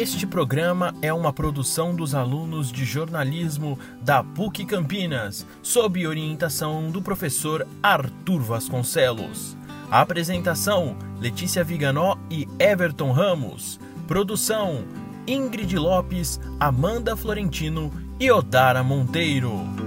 Este programa é uma produção dos alunos de jornalismo da PUC Campinas, sob orientação do professor Arthur Vasconcelos. A apresentação: Letícia Viganó e Everton Ramos. Produção: Ingrid Lopes, Amanda Florentino e Odara Monteiro.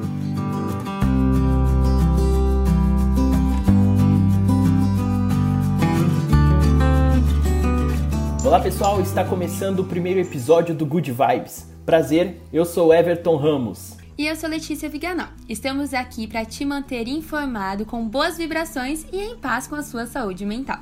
Olá pessoal, está começando o primeiro episódio do Good Vibes. Prazer, eu sou Everton Ramos. E eu sou Letícia Viganó. Estamos aqui para te manter informado com boas vibrações e em paz com a sua saúde mental.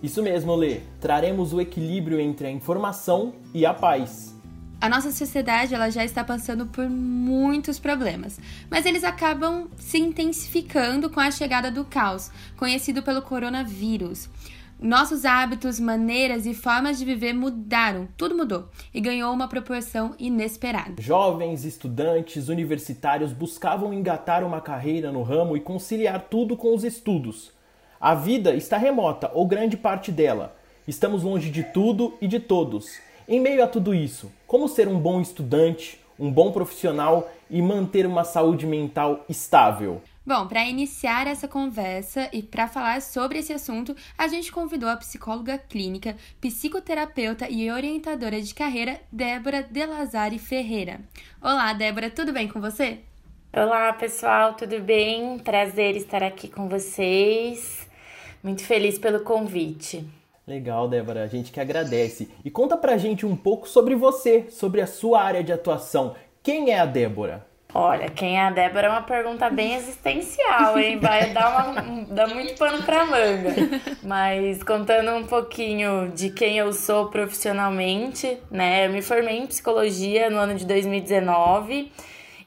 Isso mesmo, Lê. Traremos o equilíbrio entre a informação e a paz. A nossa sociedade ela já está passando por muitos problemas, mas eles acabam se intensificando com a chegada do caos, conhecido pelo coronavírus. Nossos hábitos, maneiras e formas de viver mudaram, tudo mudou e ganhou uma proporção inesperada. Jovens, estudantes, universitários buscavam engatar uma carreira no ramo e conciliar tudo com os estudos. A vida está remota, ou grande parte dela. Estamos longe de tudo e de todos. Em meio a tudo isso, como ser um bom estudante, um bom profissional e manter uma saúde mental estável? Bom, para iniciar essa conversa e para falar sobre esse assunto, a gente convidou a psicóloga clínica, psicoterapeuta e orientadora de carreira, Débora Delazari Ferreira. Olá, Débora, tudo bem com você? Olá, pessoal, tudo bem? Prazer estar aqui com vocês. Muito feliz pelo convite. Legal, Débora, a gente que agradece. E conta pra gente um pouco sobre você, sobre a sua área de atuação. Quem é a Débora? Olha, quem é a Débora é uma pergunta bem existencial, hein? Vai dar, uma, dar muito pano pra manga. Mas contando um pouquinho de quem eu sou profissionalmente, né? Eu me formei em psicologia no ano de 2019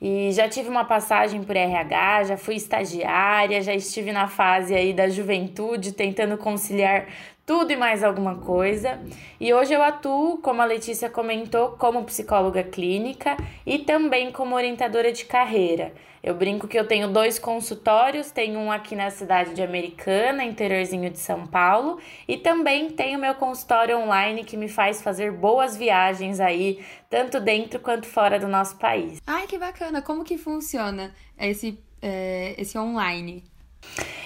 e já tive uma passagem por RH, já fui estagiária, já estive na fase aí da juventude tentando conciliar tudo e mais alguma coisa. E hoje eu atuo, como a Letícia comentou, como psicóloga clínica e também como orientadora de carreira. Eu brinco que eu tenho dois consultórios, tenho um aqui na cidade de Americana, interiorzinho de São Paulo, e também tenho meu consultório online que me faz fazer boas viagens aí, tanto dentro quanto fora do nosso país. Ai, que bacana! Como que funciona esse, é, esse online?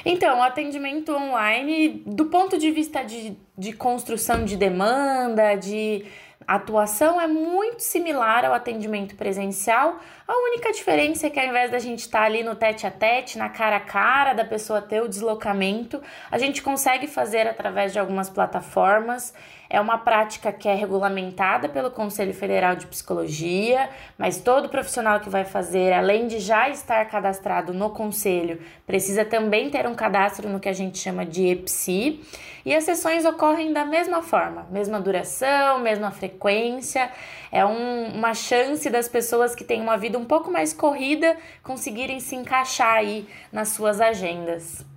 Então, o atendimento online, do ponto de vista de, de construção de demanda, de atuação, é muito similar ao atendimento presencial. A única diferença é que ao invés da gente estar tá ali no tete a tete, na cara a cara, da pessoa ter o deslocamento, a gente consegue fazer através de algumas plataformas. É uma prática que é regulamentada pelo Conselho Federal de Psicologia, mas todo profissional que vai fazer, além de já estar cadastrado no conselho, precisa também ter um cadastro no que a gente chama de EPSI. E as sessões ocorrem da mesma forma, mesma duração, mesma frequência. É um, uma chance das pessoas que têm uma vida um pouco mais corrida conseguirem se encaixar aí nas suas agendas.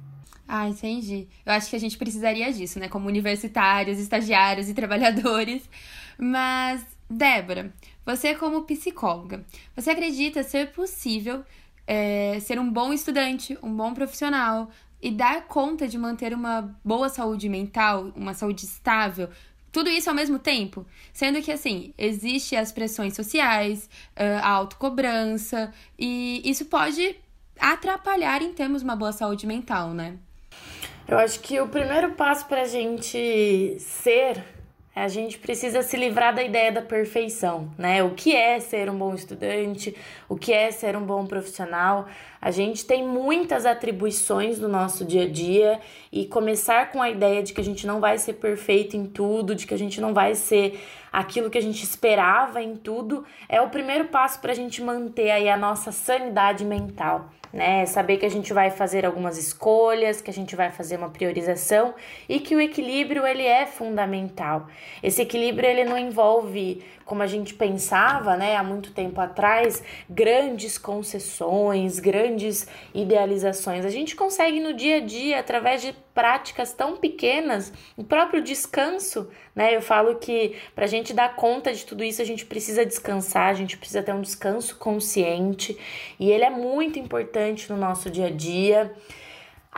Ah, entendi. Eu acho que a gente precisaria disso, né? Como universitários, estagiários e trabalhadores. Mas, Débora, você como psicóloga, você acredita ser possível é, ser um bom estudante, um bom profissional e dar conta de manter uma boa saúde mental, uma saúde estável, tudo isso ao mesmo tempo? Sendo que, assim, existe as pressões sociais, a autocobrança, e isso pode atrapalhar em termos de uma boa saúde mental, né? Eu acho que o primeiro passo para a gente ser a gente precisa se livrar da ideia da perfeição, né? O que é ser um bom estudante, o que é ser um bom profissional. A gente tem muitas atribuições no nosso dia a dia e começar com a ideia de que a gente não vai ser perfeito em tudo, de que a gente não vai ser aquilo que a gente esperava em tudo, é o primeiro passo para a gente manter aí a nossa sanidade mental né? Saber que a gente vai fazer algumas escolhas, que a gente vai fazer uma priorização e que o equilíbrio ele é fundamental. Esse equilíbrio ele não envolve, como a gente pensava, né, há muito tempo atrás, grandes concessões, grandes idealizações. A gente consegue no dia a dia através de práticas tão pequenas, o próprio descanso, né? Eu falo que para a gente dar conta de tudo isso, a gente precisa descansar, a gente precisa ter um descanso consciente e ele é muito importante no nosso dia a dia.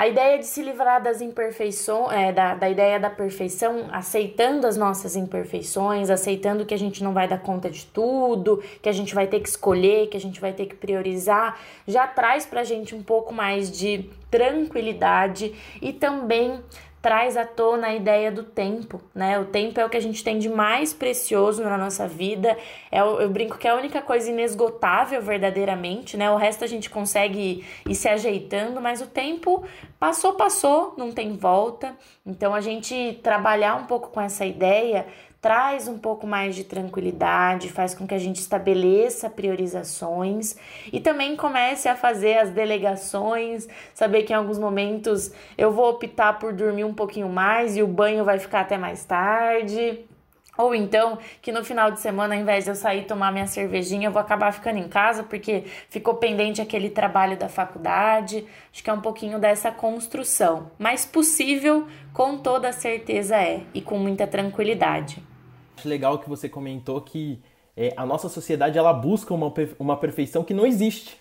A ideia de se livrar das imperfeições, é, da, da ideia da perfeição, aceitando as nossas imperfeições, aceitando que a gente não vai dar conta de tudo, que a gente vai ter que escolher, que a gente vai ter que priorizar, já traz pra gente um pouco mais de tranquilidade e também traz à tona a ideia do tempo, né? O tempo é o que a gente tem de mais precioso na nossa vida. É, eu brinco que é a única coisa inesgotável verdadeiramente, né? O resto a gente consegue ir se ajeitando, mas o tempo passou, passou, não tem volta. Então a gente trabalhar um pouco com essa ideia traz um pouco mais de tranquilidade, faz com que a gente estabeleça priorizações e também comece a fazer as delegações, saber que em alguns momentos eu vou optar por dormir um pouquinho mais e o banho vai ficar até mais tarde. Ou então, que no final de semana, ao invés de eu sair tomar minha cervejinha, eu vou acabar ficando em casa porque ficou pendente aquele trabalho da faculdade. Acho que é um pouquinho dessa construção. Mas possível, com toda certeza é, e com muita tranquilidade. Acho legal que você comentou que é, a nossa sociedade ela busca uma, uma perfeição que não existe.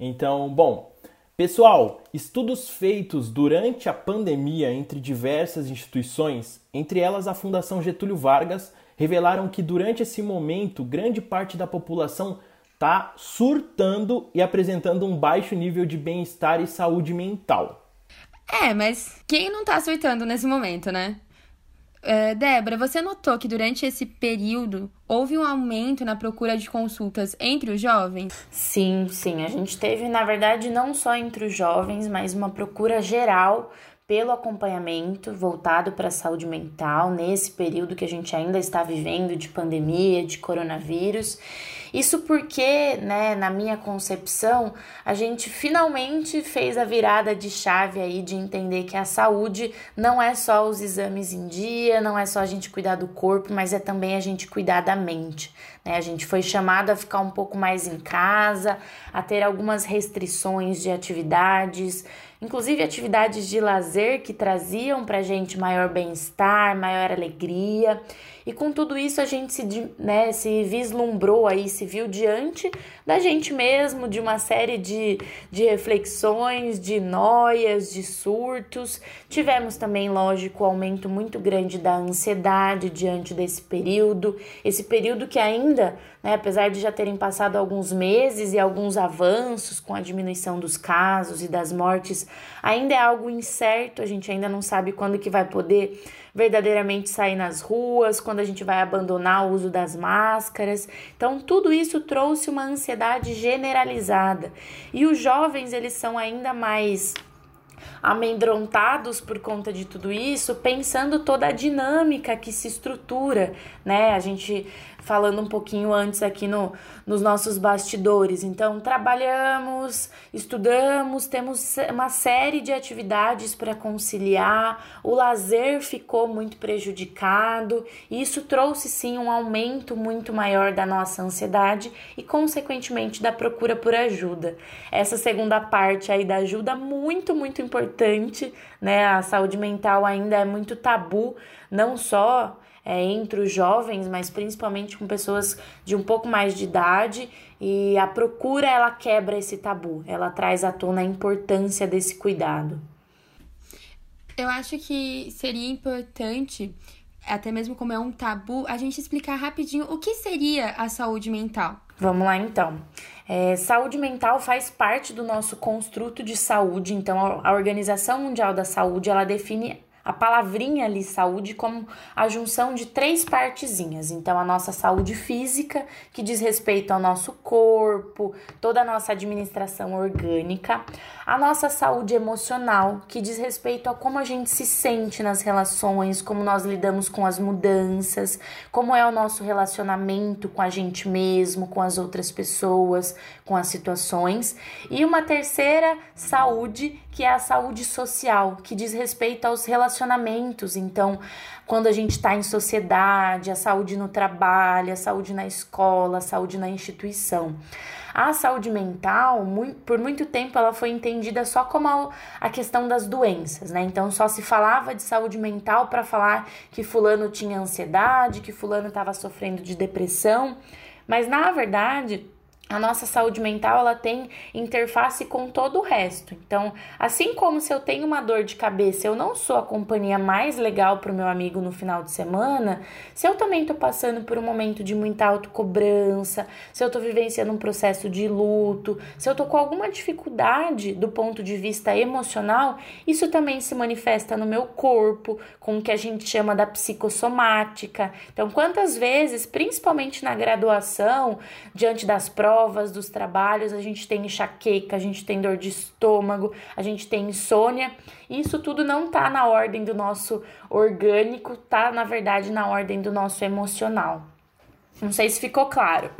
Então, bom, pessoal, estudos feitos durante a pandemia entre diversas instituições, entre elas a Fundação Getúlio Vargas, revelaram que durante esse momento grande parte da população está surtando e apresentando um baixo nível de bem-estar e saúde mental. É, mas quem não tá surtando nesse momento, né? Uh, Débora, você notou que durante esse período houve um aumento na procura de consultas entre os jovens? Sim, sim. A gente teve, na verdade, não só entre os jovens, mas uma procura geral pelo acompanhamento voltado para a saúde mental nesse período que a gente ainda está vivendo de pandemia, de coronavírus. Isso porque, né, na minha concepção, a gente finalmente fez a virada de chave aí de entender que a saúde não é só os exames em dia, não é só a gente cuidar do corpo, mas é também a gente cuidar da mente. Né? A gente foi chamado a ficar um pouco mais em casa, a ter algumas restrições de atividades, inclusive atividades de lazer que traziam para gente maior bem-estar, maior alegria. E com tudo isso a gente se, né, se vislumbrou aí, se viu diante da gente mesmo, de uma série de, de reflexões, de noias, de surtos. Tivemos também, lógico, um aumento muito grande da ansiedade diante desse período, esse período que ainda, né, apesar de já terem passado alguns meses e alguns avanços com a diminuição dos casos e das mortes, ainda é algo incerto, a gente ainda não sabe quando que vai poder verdadeiramente sair nas ruas, quando a gente vai abandonar o uso das máscaras. Então, tudo isso trouxe uma ansiedade generalizada. E os jovens, eles são ainda mais amedrontados por conta de tudo isso, pensando toda a dinâmica que se estrutura, né? A gente falando um pouquinho antes aqui no, nos nossos bastidores. Então, trabalhamos, estudamos, temos uma série de atividades para conciliar, o lazer ficou muito prejudicado, e isso trouxe sim um aumento muito maior da nossa ansiedade e, consequentemente, da procura por ajuda. Essa segunda parte aí da ajuda, muito, muito importante, né? A saúde mental ainda é muito tabu, não só é, entre os jovens, mas principalmente com pessoas de um pouco mais de idade. E a procura ela quebra esse tabu, ela traz à tona a importância desse cuidado. Eu acho que seria importante, até mesmo como é um tabu, a gente explicar rapidinho o que seria a saúde mental. Vamos lá então. É, saúde mental faz parte do nosso construto de saúde, então a Organização Mundial da Saúde ela define a palavrinha ali saúde como a junção de três partezinhas. Então, a nossa saúde física, que diz respeito ao nosso corpo, toda a nossa administração orgânica, a nossa saúde emocional, que diz respeito a como a gente se sente nas relações, como nós lidamos com as mudanças, como é o nosso relacionamento com a gente mesmo, com as outras pessoas, com as situações, e uma terceira saúde, que é a saúde social, que diz respeito aos relacionamentos. Então, quando a gente está em sociedade, a saúde no trabalho, a saúde na escola, a saúde na instituição. A saúde mental, por muito tempo, ela foi entendida só como a questão das doenças, né? Então, só se falava de saúde mental para falar que fulano tinha ansiedade, que fulano estava sofrendo de depressão, mas na verdade, a nossa saúde mental ela tem interface com todo o resto. Então, assim como se eu tenho uma dor de cabeça, eu não sou a companhia mais legal para o meu amigo no final de semana, se eu também estou passando por um momento de muita autocobrança, se eu estou vivenciando um processo de luto, se eu estou com alguma dificuldade do ponto de vista emocional, isso também se manifesta no meu corpo, com o que a gente chama da psicossomática. Então, quantas vezes, principalmente na graduação, diante das provas, provas, dos trabalhos, a gente tem enxaqueca, a gente tem dor de estômago, a gente tem insônia. Isso tudo não tá na ordem do nosso orgânico, tá na verdade na ordem do nosso emocional. Não sei se ficou claro.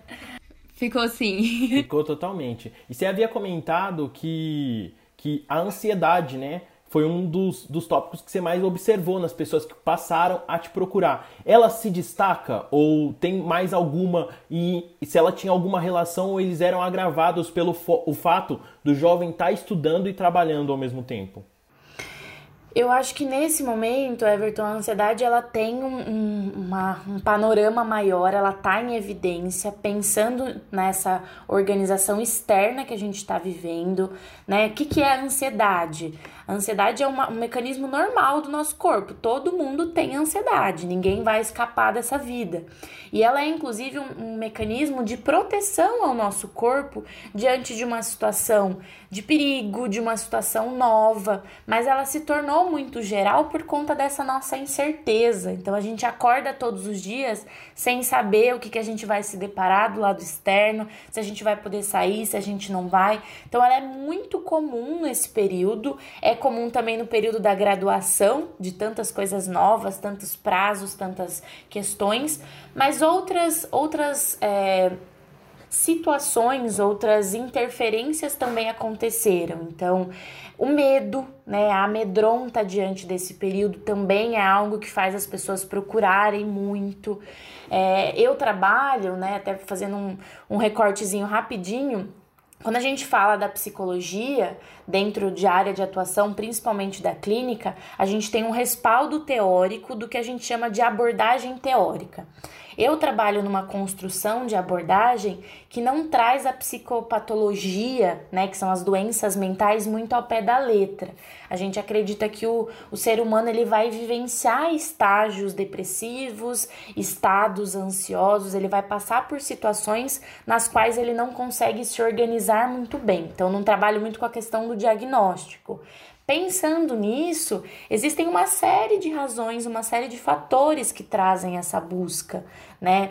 ficou sim. Ficou totalmente. E você havia comentado que, que a ansiedade, né? Foi um dos, dos tópicos que você mais observou nas pessoas que passaram a te procurar. Ela se destaca ou tem mais alguma e, e se ela tinha alguma relação ou eles eram agravados pelo o fato do jovem estar tá estudando e trabalhando ao mesmo tempo? Eu acho que nesse momento, Everton, a ansiedade ela tem um, um, uma, um panorama maior, ela está em evidência, pensando nessa organização externa que a gente está vivendo, né? O que, que é a ansiedade? A ansiedade é uma, um mecanismo normal do nosso corpo. Todo mundo tem ansiedade, ninguém vai escapar dessa vida. E ela é, inclusive, um, um mecanismo de proteção ao nosso corpo diante de uma situação de perigo, de uma situação nova, mas ela se tornou muito geral por conta dessa nossa incerteza. Então a gente acorda todos os dias sem saber o que, que a gente vai se deparar do lado externo, se a gente vai poder sair, se a gente não vai. Então ela é muito comum nesse período. É comum também no período da graduação, de tantas coisas novas, tantos prazos, tantas questões, mas outras, outras é, situações, outras interferências também aconteceram. Então, o medo, né, a amedronta diante desse período também é algo que faz as pessoas procurarem muito. É, eu trabalho, né, até fazendo um, um recortezinho rapidinho, quando a gente fala da psicologia, dentro de área de atuação, principalmente da clínica, a gente tem um respaldo teórico do que a gente chama de abordagem teórica. Eu trabalho numa construção de abordagem que não traz a psicopatologia, né, que são as doenças mentais, muito ao pé da letra. A gente acredita que o, o ser humano ele vai vivenciar estágios depressivos, estados ansiosos, ele vai passar por situações nas quais ele não consegue se organizar muito bem. Então, não trabalho muito com a questão do diagnóstico. Pensando nisso, existem uma série de razões, uma série de fatores que trazem essa busca, né?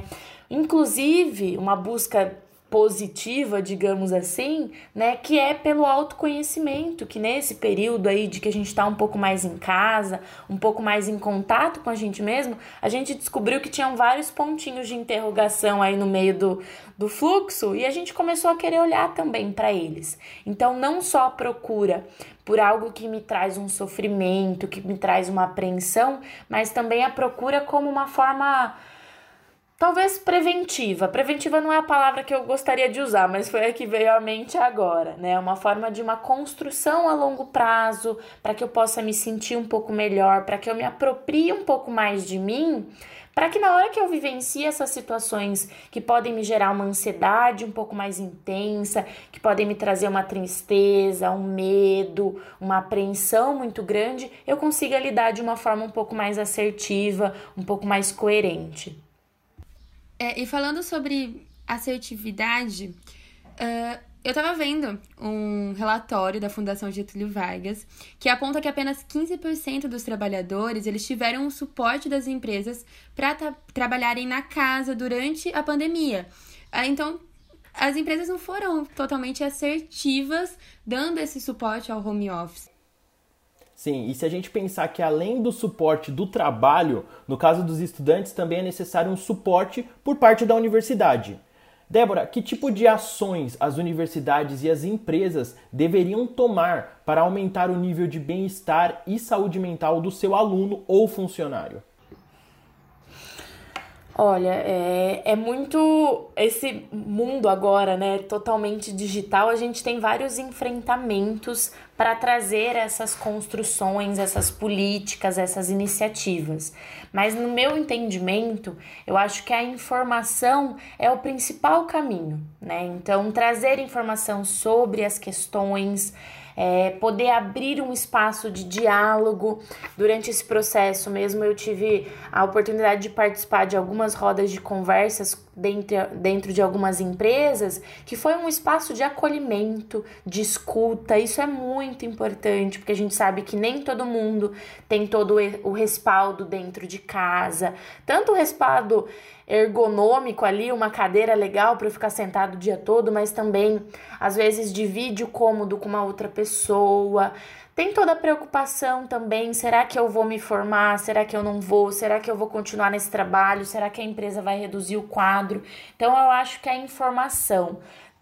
Inclusive, uma busca positiva, digamos assim, né, que é pelo autoconhecimento, que nesse período aí de que a gente está um pouco mais em casa, um pouco mais em contato com a gente mesmo, a gente descobriu que tinham vários pontinhos de interrogação aí no meio do, do fluxo e a gente começou a querer olhar também para eles. Então, não só a procura por algo que me traz um sofrimento, que me traz uma apreensão, mas também a procura como uma forma Talvez preventiva. Preventiva não é a palavra que eu gostaria de usar, mas foi a que veio à mente agora, né? Uma forma de uma construção a longo prazo, para que eu possa me sentir um pouco melhor, para que eu me aproprie um pouco mais de mim, para que na hora que eu vivencie essas situações que podem me gerar uma ansiedade um pouco mais intensa, que podem me trazer uma tristeza, um medo, uma apreensão muito grande, eu consiga lidar de uma forma um pouco mais assertiva, um pouco mais coerente. É, e falando sobre assertividade, uh, eu estava vendo um relatório da Fundação Getúlio Vargas que aponta que apenas 15% dos trabalhadores eles tiveram o suporte das empresas para tra trabalharem na casa durante a pandemia. Uh, então, as empresas não foram totalmente assertivas dando esse suporte ao home office. Sim, e se a gente pensar que além do suporte do trabalho, no caso dos estudantes também é necessário um suporte por parte da universidade. Débora, que tipo de ações as universidades e as empresas deveriam tomar para aumentar o nível de bem-estar e saúde mental do seu aluno ou funcionário? Olha, é, é muito. Esse mundo agora, né, totalmente digital, a gente tem vários enfrentamentos para trazer essas construções, essas políticas, essas iniciativas. Mas no meu entendimento, eu acho que a informação é o principal caminho, né? Então, trazer informação sobre as questões é, poder abrir um espaço de diálogo. Durante esse processo mesmo, eu tive a oportunidade de participar de algumas rodas de conversas dentro, dentro de algumas empresas, que foi um espaço de acolhimento, de escuta. Isso é muito importante, porque a gente sabe que nem todo mundo tem todo o respaldo dentro de casa, tanto o respaldo ergonômico ali, uma cadeira legal para eu ficar sentado o dia todo, mas também às vezes divide o cômodo com uma outra pessoa. Tem toda a preocupação também, será que eu vou me formar? Será que eu não vou? Será que eu vou continuar nesse trabalho? Será que a empresa vai reduzir o quadro? Então eu acho que a informação,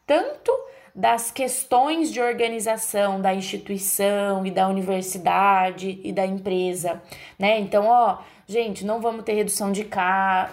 tanto das questões de organização da instituição e da universidade e da empresa, né? Então, ó, gente, não vamos ter redução de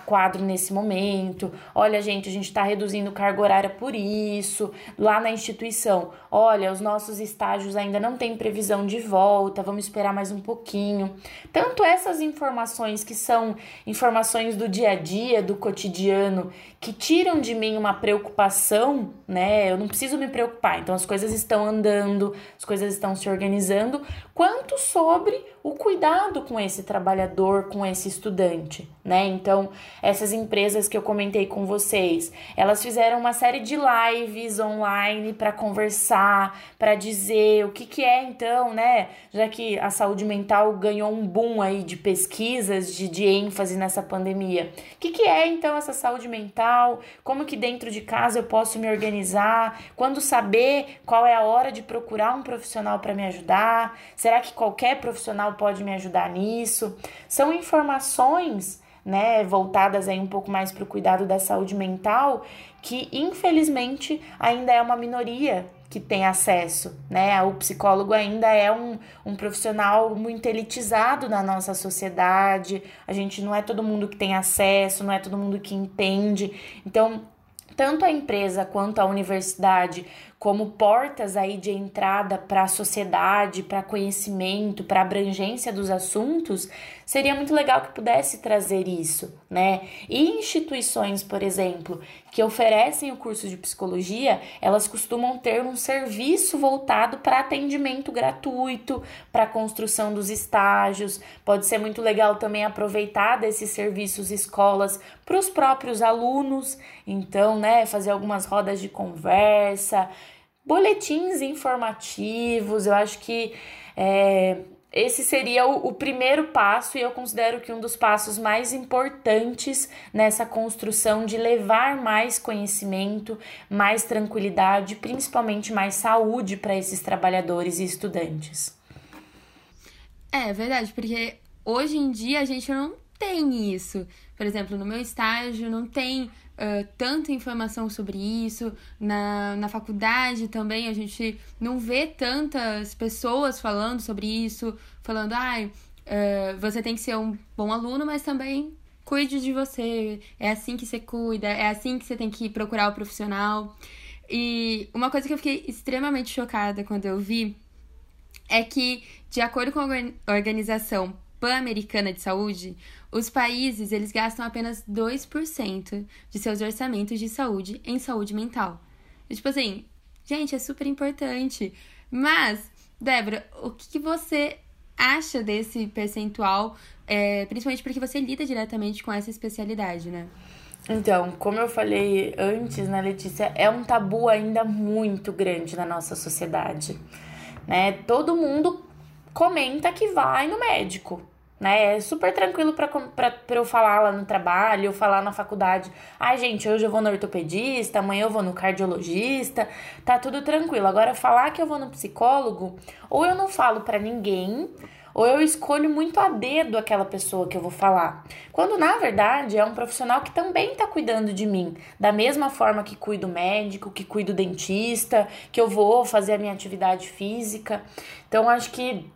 quadro nesse momento. Olha, gente, a gente está reduzindo carga horária por isso. Lá na instituição, olha, os nossos estágios ainda não têm previsão de volta, vamos esperar mais um pouquinho. Tanto essas informações que são informações do dia a dia, do cotidiano, que tiram de mim uma preocupação, né? Eu não preciso me preocupar. Então as coisas estão andando, as coisas estão se organizando, quanto sobre o cuidado com esse trabalhador, com esse estudante, né? Então, essas empresas que eu comentei com vocês, elas fizeram uma série de lives online para conversar, para dizer o que que é então, né? Já que a saúde mental ganhou um boom aí de pesquisas, de, de ênfase nessa pandemia. O que que é então essa saúde mental? Como que dentro de casa eu posso me organizar? Quando saber qual é a hora de procurar um profissional para me ajudar? Será que qualquer profissional pode me ajudar nisso? São informações né, voltadas aí um pouco mais para o cuidado da saúde mental, que infelizmente ainda é uma minoria que tem acesso, né? O psicólogo ainda é um, um profissional muito elitizado na nossa sociedade, a gente não é todo mundo que tem acesso, não é todo mundo que entende. Então, tanto a empresa quanto a universidade como portas aí de entrada para a sociedade, para conhecimento, para abrangência dos assuntos, seria muito legal que pudesse trazer isso, né? E instituições, por exemplo, que oferecem o curso de psicologia, elas costumam ter um serviço voltado para atendimento gratuito, para construção dos estágios. Pode ser muito legal também aproveitar desses serviços escolas para os próprios alunos, então, né, fazer algumas rodas de conversa, boletins informativos. Eu acho que é, esse seria o, o, primeiro passo, e eu considero que um dos passos mais importantes nessa construção de levar mais conhecimento, mais tranquilidade, principalmente mais saúde para esses trabalhadores e estudantes. É verdade, porque hoje em dia a gente não tem isso. Por exemplo, no meu estágio não tem uh, tanta informação sobre isso. Na, na faculdade também a gente não vê tantas pessoas falando sobre isso, falando, ai, ah, uh, você tem que ser um bom aluno, mas também cuide de você. É assim que você cuida, é assim que você tem que procurar o profissional. E uma coisa que eu fiquei extremamente chocada quando eu vi é que, de acordo com a Organização Pan-Americana de Saúde, os países eles gastam apenas 2% de seus orçamentos de saúde em saúde mental. E, tipo assim, gente, é super importante. Mas, Débora, o que você acha desse percentual, é, principalmente porque você lida diretamente com essa especialidade, né? Então, como eu falei antes, né, Letícia, é um tabu ainda muito grande na nossa sociedade, né? Todo mundo comenta que vai no médico, né? É super tranquilo pra eu falar lá no trabalho, eu falar na faculdade. Ai, gente, hoje eu vou no ortopedista, amanhã eu vou no cardiologista, tá tudo tranquilo. Agora, falar que eu vou no psicólogo, ou eu não falo para ninguém, ou eu escolho muito a dedo aquela pessoa que eu vou falar. Quando na verdade é um profissional que também está cuidando de mim, da mesma forma que cuido médico, que cuido dentista, que eu vou fazer a minha atividade física. Então acho que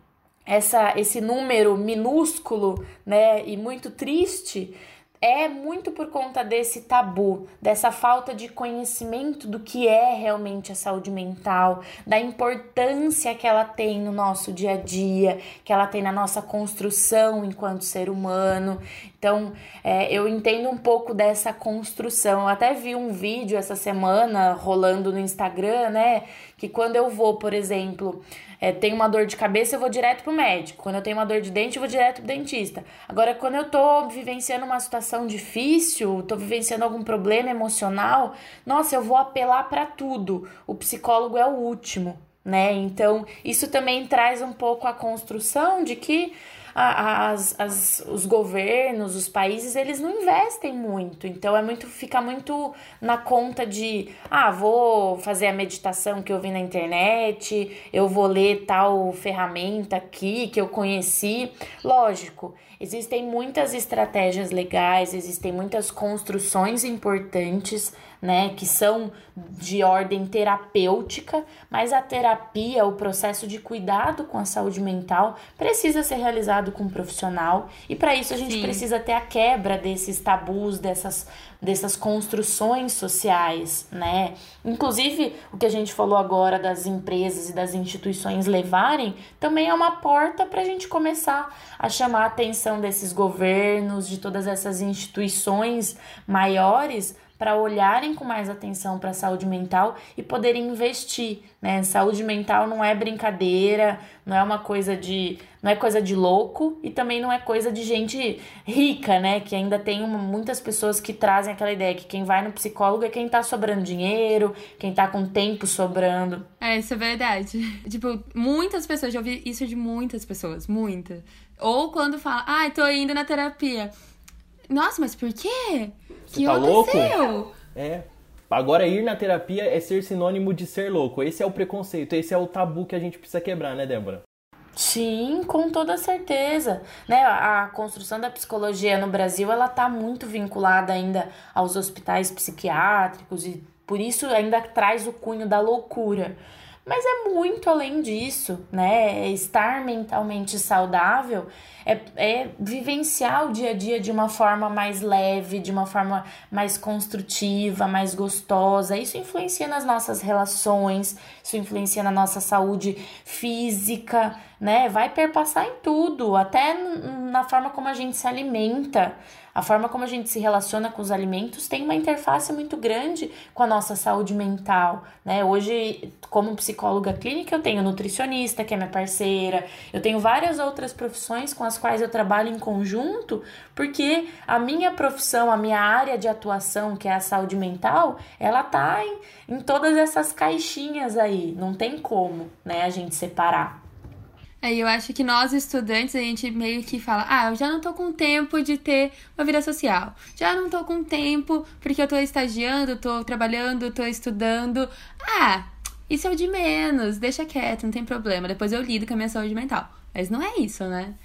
essa, esse número minúsculo né, e muito triste é muito por conta desse tabu, dessa falta de conhecimento do que é realmente a saúde mental, da importância que ela tem no nosso dia a dia, que ela tem na nossa construção enquanto ser humano. Então, é, eu entendo um pouco dessa construção. Eu até vi um vídeo essa semana rolando no Instagram, né? Que quando eu vou, por exemplo, é, tenho uma dor de cabeça, eu vou direto pro médico. Quando eu tenho uma dor de dente, eu vou direto pro dentista. Agora, quando eu tô vivenciando uma situação difícil, tô vivenciando algum problema emocional, nossa, eu vou apelar para tudo. O psicólogo é o último, né? Então, isso também traz um pouco a construção de que as, as, os governos, os países, eles não investem muito. Então é muito, fica muito na conta de ah, vou fazer a meditação que eu vi na internet, eu vou ler tal ferramenta aqui que eu conheci. Lógico, existem muitas estratégias legais, existem muitas construções importantes né, que são de ordem terapêutica, mas a terapia, o processo de cuidado com a saúde mental precisa ser realizado com um profissional e para isso a gente Sim. precisa ter a quebra desses tabus, dessas dessas construções sociais, né? Inclusive, o que a gente falou agora das empresas e das instituições levarem também é uma porta para a gente começar a chamar a atenção desses governos, de todas essas instituições maiores para olharem com mais atenção para a saúde mental e poderem investir, né? Saúde mental não é brincadeira, não é uma coisa de, não é coisa de louco e também não é coisa de gente rica, né? Que ainda tem uma, muitas pessoas que trazem aquela ideia que quem vai no psicólogo é quem tá sobrando dinheiro, quem tá com tempo sobrando. É, isso é verdade. Tipo, muitas pessoas, já ouvi isso de muitas pessoas, muitas. Ou quando fala, ah, tô indo na terapia. Nossa, mas por quê? Você que tá aconteceu? louco? É. Agora ir na terapia é ser sinônimo de ser louco. Esse é o preconceito, esse é o tabu que a gente precisa quebrar, né, Débora? Sim, com toda certeza. Né? A construção da psicologia no Brasil ela está muito vinculada ainda aos hospitais psiquiátricos e por isso ainda traz o cunho da loucura. Mas é muito além disso, né? Estar mentalmente saudável é, é vivenciar o dia a dia de uma forma mais leve, de uma forma mais construtiva, mais gostosa. Isso influencia nas nossas relações, isso influencia na nossa saúde física, né? Vai perpassar em tudo, até na forma como a gente se alimenta. A forma como a gente se relaciona com os alimentos tem uma interface muito grande com a nossa saúde mental, né? Hoje, como psicóloga clínica, eu tenho nutricionista, que é minha parceira, eu tenho várias outras profissões com as quais eu trabalho em conjunto, porque a minha profissão, a minha área de atuação, que é a saúde mental, ela tá em, em todas essas caixinhas aí, não tem como, né, a gente separar. Aí eu acho que nós estudantes, a gente meio que fala: ah, eu já não tô com tempo de ter uma vida social. Já não tô com tempo porque eu tô estagiando, tô trabalhando, tô estudando. Ah, isso é o de menos, deixa quieto, não tem problema. Depois eu lido com a minha saúde mental. Mas não é isso, né?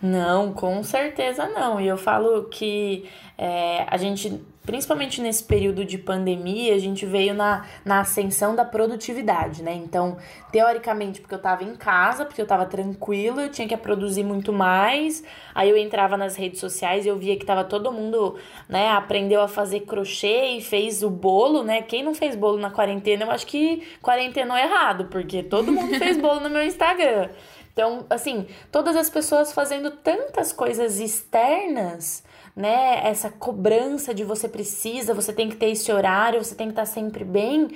Não, com certeza não. E eu falo que é, a gente principalmente nesse período de pandemia, a gente veio na, na ascensão da produtividade, né? Então, teoricamente, porque eu tava em casa, porque eu tava tranquila, eu tinha que produzir muito mais. Aí eu entrava nas redes sociais e eu via que tava todo mundo, né, aprendeu a fazer crochê e fez o bolo, né? Quem não fez bolo na quarentena, eu acho que quarentenou errado, porque todo mundo fez bolo no meu Instagram. Então, assim, todas as pessoas fazendo tantas coisas externas né? Essa cobrança de você precisa, você tem que ter esse horário, você tem que estar sempre bem.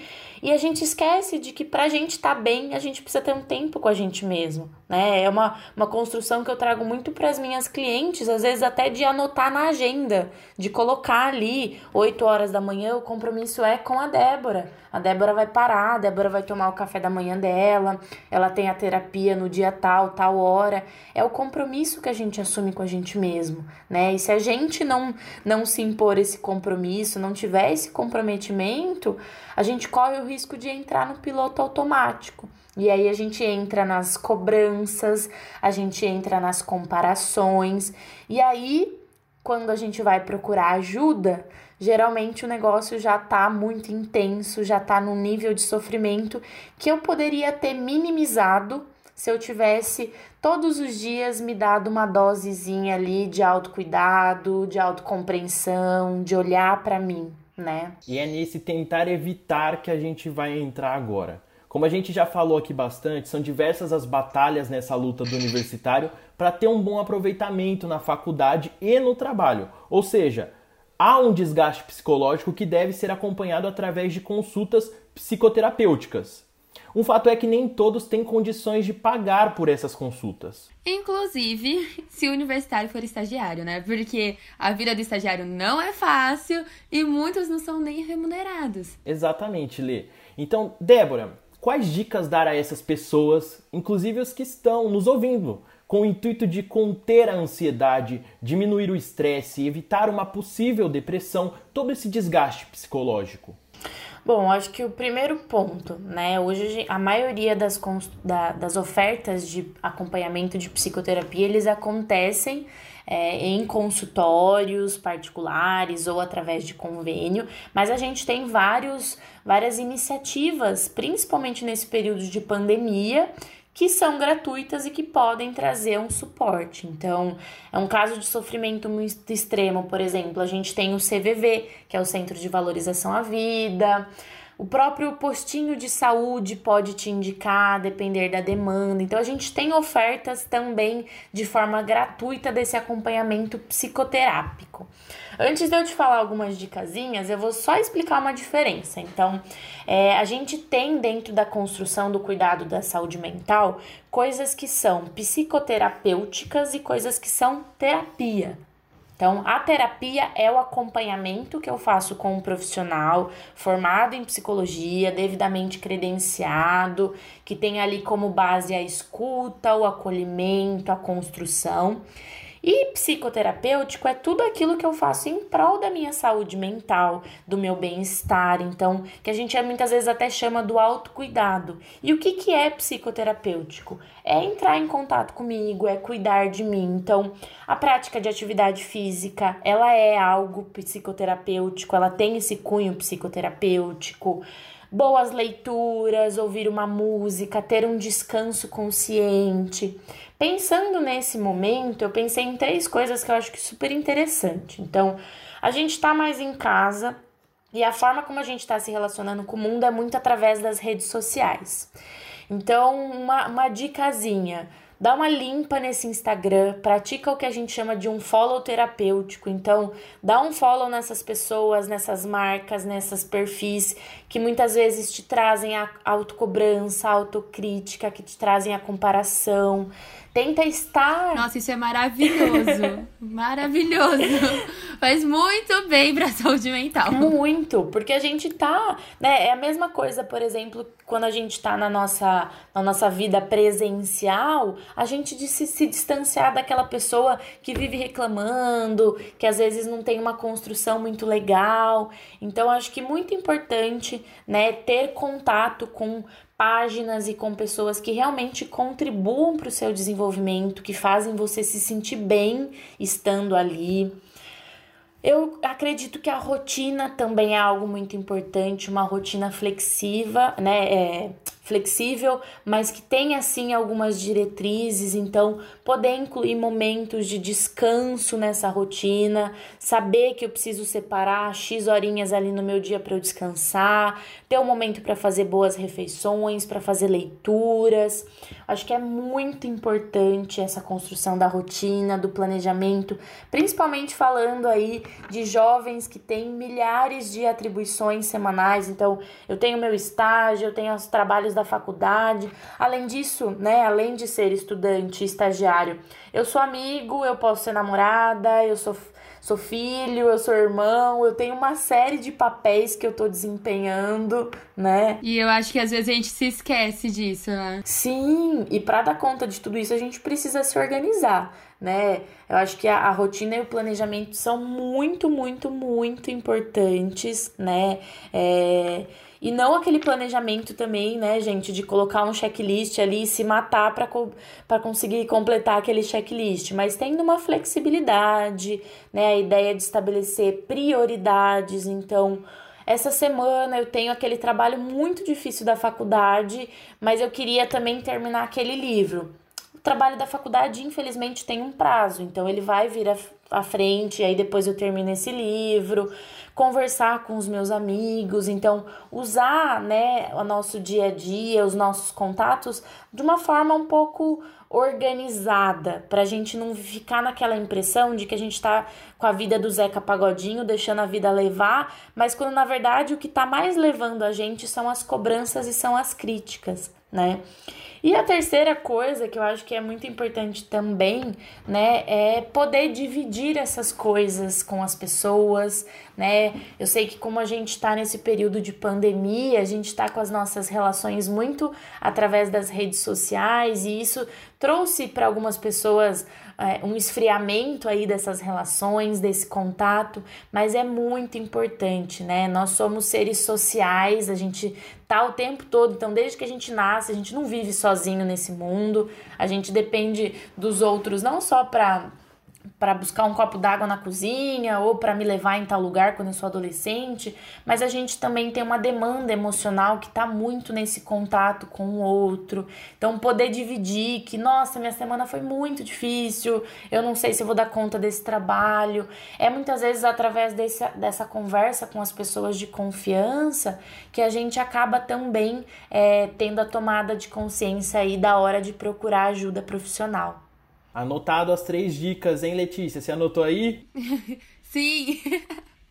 E a gente esquece de que pra gente estar tá bem, a gente precisa ter um tempo com a gente mesmo, né? É uma, uma construção que eu trago muito para as minhas clientes, às vezes até de anotar na agenda, de colocar ali 8 horas da manhã, o compromisso é com a Débora. A Débora vai parar, a Débora vai tomar o café da manhã dela, ela tem a terapia no dia tal, tal hora. É o compromisso que a gente assume com a gente mesmo, né? E se a gente não, não se impor esse compromisso, não tiver esse comprometimento, a gente corre o risco de entrar no piloto automático. E aí a gente entra nas cobranças, a gente entra nas comparações, e aí quando a gente vai procurar ajuda, geralmente o negócio já tá muito intenso, já tá num nível de sofrimento que eu poderia ter minimizado se eu tivesse todos os dias me dado uma dosezinha ali de autocuidado, de autocompreensão, de olhar para mim, né? E é nesse tentar evitar que a gente vai entrar agora. Como a gente já falou aqui bastante, são diversas as batalhas nessa luta do universitário para ter um bom aproveitamento na faculdade e no trabalho. Ou seja, há um desgaste psicológico que deve ser acompanhado através de consultas psicoterapêuticas. Um fato é que nem todos têm condições de pagar por essas consultas. Inclusive, se o universitário for estagiário, né? Porque a vida do estagiário não é fácil e muitos não são nem remunerados. Exatamente, Lê. Então, Débora, quais dicas dar a essas pessoas, inclusive os que estão nos ouvindo, com o intuito de conter a ansiedade, diminuir o estresse, evitar uma possível depressão, todo esse desgaste psicológico? Bom, acho que o primeiro ponto, né? Hoje a maioria das, da, das ofertas de acompanhamento de psicoterapia eles acontecem é, em consultórios particulares ou através de convênio, mas a gente tem vários, várias iniciativas, principalmente nesse período de pandemia, que são gratuitas e que podem trazer um suporte. Então, é um caso de sofrimento muito extremo, por exemplo, a gente tem o CVV, que é o Centro de Valorização à Vida. O próprio postinho de saúde pode te indicar, depender da demanda. Então, a gente tem ofertas também de forma gratuita desse acompanhamento psicoterápico. Antes de eu te falar algumas dicasinhas, eu vou só explicar uma diferença. Então, é, a gente tem dentro da construção do cuidado da saúde mental coisas que são psicoterapêuticas e coisas que são terapia. Então, a terapia é o acompanhamento que eu faço com um profissional formado em psicologia, devidamente credenciado, que tem ali como base a escuta, o acolhimento, a construção. E psicoterapêutico é tudo aquilo que eu faço em prol da minha saúde mental, do meu bem-estar, então, que a gente muitas vezes até chama do autocuidado. E o que, que é psicoterapêutico? É entrar em contato comigo, é cuidar de mim. Então, a prática de atividade física, ela é algo psicoterapêutico, ela tem esse cunho psicoterapêutico boas leituras, ouvir uma música, ter um descanso consciente. Pensando nesse momento, eu pensei em três coisas que eu acho que é super interessante. Então, a gente está mais em casa e a forma como a gente está se relacionando com o mundo é muito através das redes sociais. Então, uma, uma dicasinha dá uma limpa nesse Instagram, pratica o que a gente chama de um follow terapêutico. Então, dá um follow nessas pessoas, nessas marcas, nessas perfis que muitas vezes te trazem a autocobrança, a autocrítica, que te trazem a comparação. Tenta estar. Nossa, isso é maravilhoso. maravilhoso. Faz muito bem pra saúde mental. Muito, porque a gente tá. Né, é a mesma coisa, por exemplo, quando a gente tá na nossa, na nossa vida presencial, a gente de se, se distanciar daquela pessoa que vive reclamando, que às vezes não tem uma construção muito legal. Então, acho que muito importante, né, ter contato com páginas e com pessoas que realmente contribuam para o seu desenvolvimento, que fazem você se sentir bem estando ali. Eu acredito que a rotina também é algo muito importante, uma rotina flexiva, né? É, flexível, mas que tenha assim algumas diretrizes, então poder incluir momentos de descanso nessa rotina, saber que eu preciso separar X horinhas ali no meu dia para eu descansar, ter um momento para fazer boas refeições, para fazer leituras. Acho que é muito importante essa construção da rotina, do planejamento, principalmente falando aí de jovens que têm milhares de atribuições semanais. Então, eu tenho meu estágio, eu tenho os trabalhos da faculdade. Além disso, né, além de ser estudante, estagiário, eu sou amigo, eu posso ser namorada, eu sou sou filho, eu sou irmão, eu tenho uma série de papéis que eu tô desempenhando, né? E eu acho que às vezes a gente se esquece disso, né? Sim, e para dar conta de tudo isso a gente precisa se organizar, né? Eu acho que a, a rotina e o planejamento são muito, muito, muito importantes, né? É e não aquele planejamento também, né, gente, de colocar um checklist ali e se matar para conseguir completar aquele checklist, mas tendo uma flexibilidade, né, a ideia de estabelecer prioridades, então essa semana eu tenho aquele trabalho muito difícil da faculdade, mas eu queria também terminar aquele livro. O trabalho da faculdade, infelizmente, tem um prazo, então ele vai vir à frente, aí depois eu termino esse livro, conversar com os meus amigos, então usar, né, o nosso dia a dia, os nossos contatos de uma forma um pouco organizada, para a gente não ficar naquela impressão de que a gente está com a vida do Zeca Pagodinho, deixando a vida levar, mas quando na verdade o que está mais levando a gente são as cobranças e são as críticas, né? E a terceira coisa que eu acho que é muito importante também, né, é poder dividir essas coisas com as pessoas, né? Eu sei que como a gente está nesse período de pandemia, a gente está com as nossas relações muito através das redes sociais e isso trouxe para algumas pessoas é, um esfriamento aí dessas relações, desse contato, mas é muito importante, né? Nós somos seres sociais, a gente tá o tempo todo, então desde que a gente nasce, a gente não vive sozinho nesse mundo, a gente depende dos outros não só para para buscar um copo d'água na cozinha ou para me levar em tal lugar quando eu sou adolescente, mas a gente também tem uma demanda emocional que está muito nesse contato com o outro. Então, poder dividir que, nossa, minha semana foi muito difícil, eu não sei se eu vou dar conta desse trabalho. É muitas vezes através desse, dessa conversa com as pessoas de confiança que a gente acaba também é, tendo a tomada de consciência aí da hora de procurar ajuda profissional. Anotado as três dicas, hein, Letícia? Você anotou aí? Sim.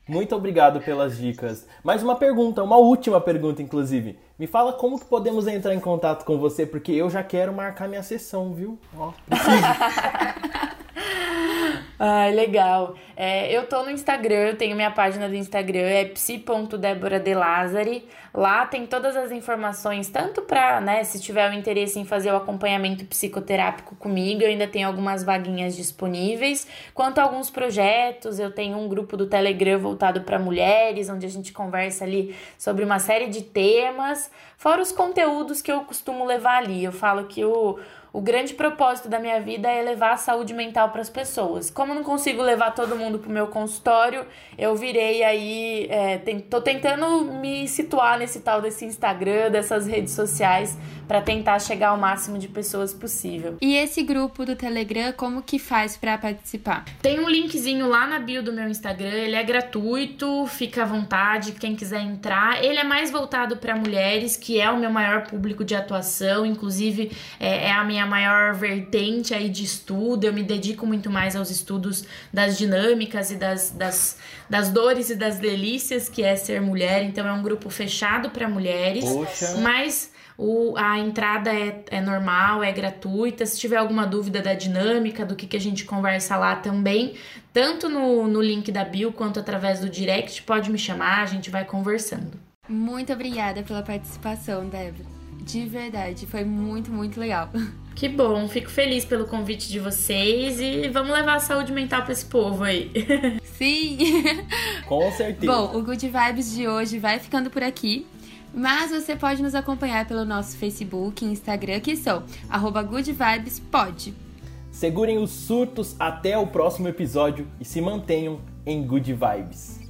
Muito obrigado pelas dicas. Mais uma pergunta, uma última pergunta, inclusive. Me fala como que podemos entrar em contato com você, porque eu já quero marcar minha sessão, viu? Ó, Ai, legal. É, eu tô no Instagram, eu tenho minha página do Instagram, é psi.deboradelazari. Lá tem todas as informações, tanto pra, né, se tiver o interesse em fazer o acompanhamento psicoterápico comigo, eu ainda tenho algumas vaguinhas disponíveis, quanto a alguns projetos, eu tenho um grupo do Telegram voltado para mulheres, onde a gente conversa ali sobre uma série de temas, fora os conteúdos que eu costumo levar ali. Eu falo que o o grande propósito da minha vida é levar a saúde mental para as pessoas. Como eu não consigo levar todo mundo para o meu consultório, eu virei aí, é, tô tentando me situar nesse tal desse Instagram, dessas redes sociais, para tentar chegar ao máximo de pessoas possível. E esse grupo do Telegram, como que faz para participar? Tem um linkzinho lá na bio do meu Instagram, ele é gratuito, fica à vontade, quem quiser entrar. Ele é mais voltado para mulheres, que é o meu maior público de atuação, inclusive é, é a minha maior vertente aí de estudo. Eu me dedico muito mais aos estudos das dinâmicas e das, das, das dores e das delícias que é ser mulher. Então é um grupo fechado para mulheres, Poxa. mas o, a entrada é, é normal, é gratuita. Se tiver alguma dúvida da dinâmica, do que, que a gente conversa lá também, tanto no, no link da bio quanto através do direct, pode me chamar, a gente vai conversando. Muito obrigada pela participação, Débora. De verdade, foi muito, muito legal. Que bom, fico feliz pelo convite de vocês e vamos levar a saúde mental para esse povo aí. Sim! Com certeza. Bom, o Good Vibes de hoje vai ficando por aqui. Mas você pode nos acompanhar pelo nosso Facebook e Instagram, que são goodvibespod. Segurem os surtos até o próximo episódio e se mantenham em Good Vibes.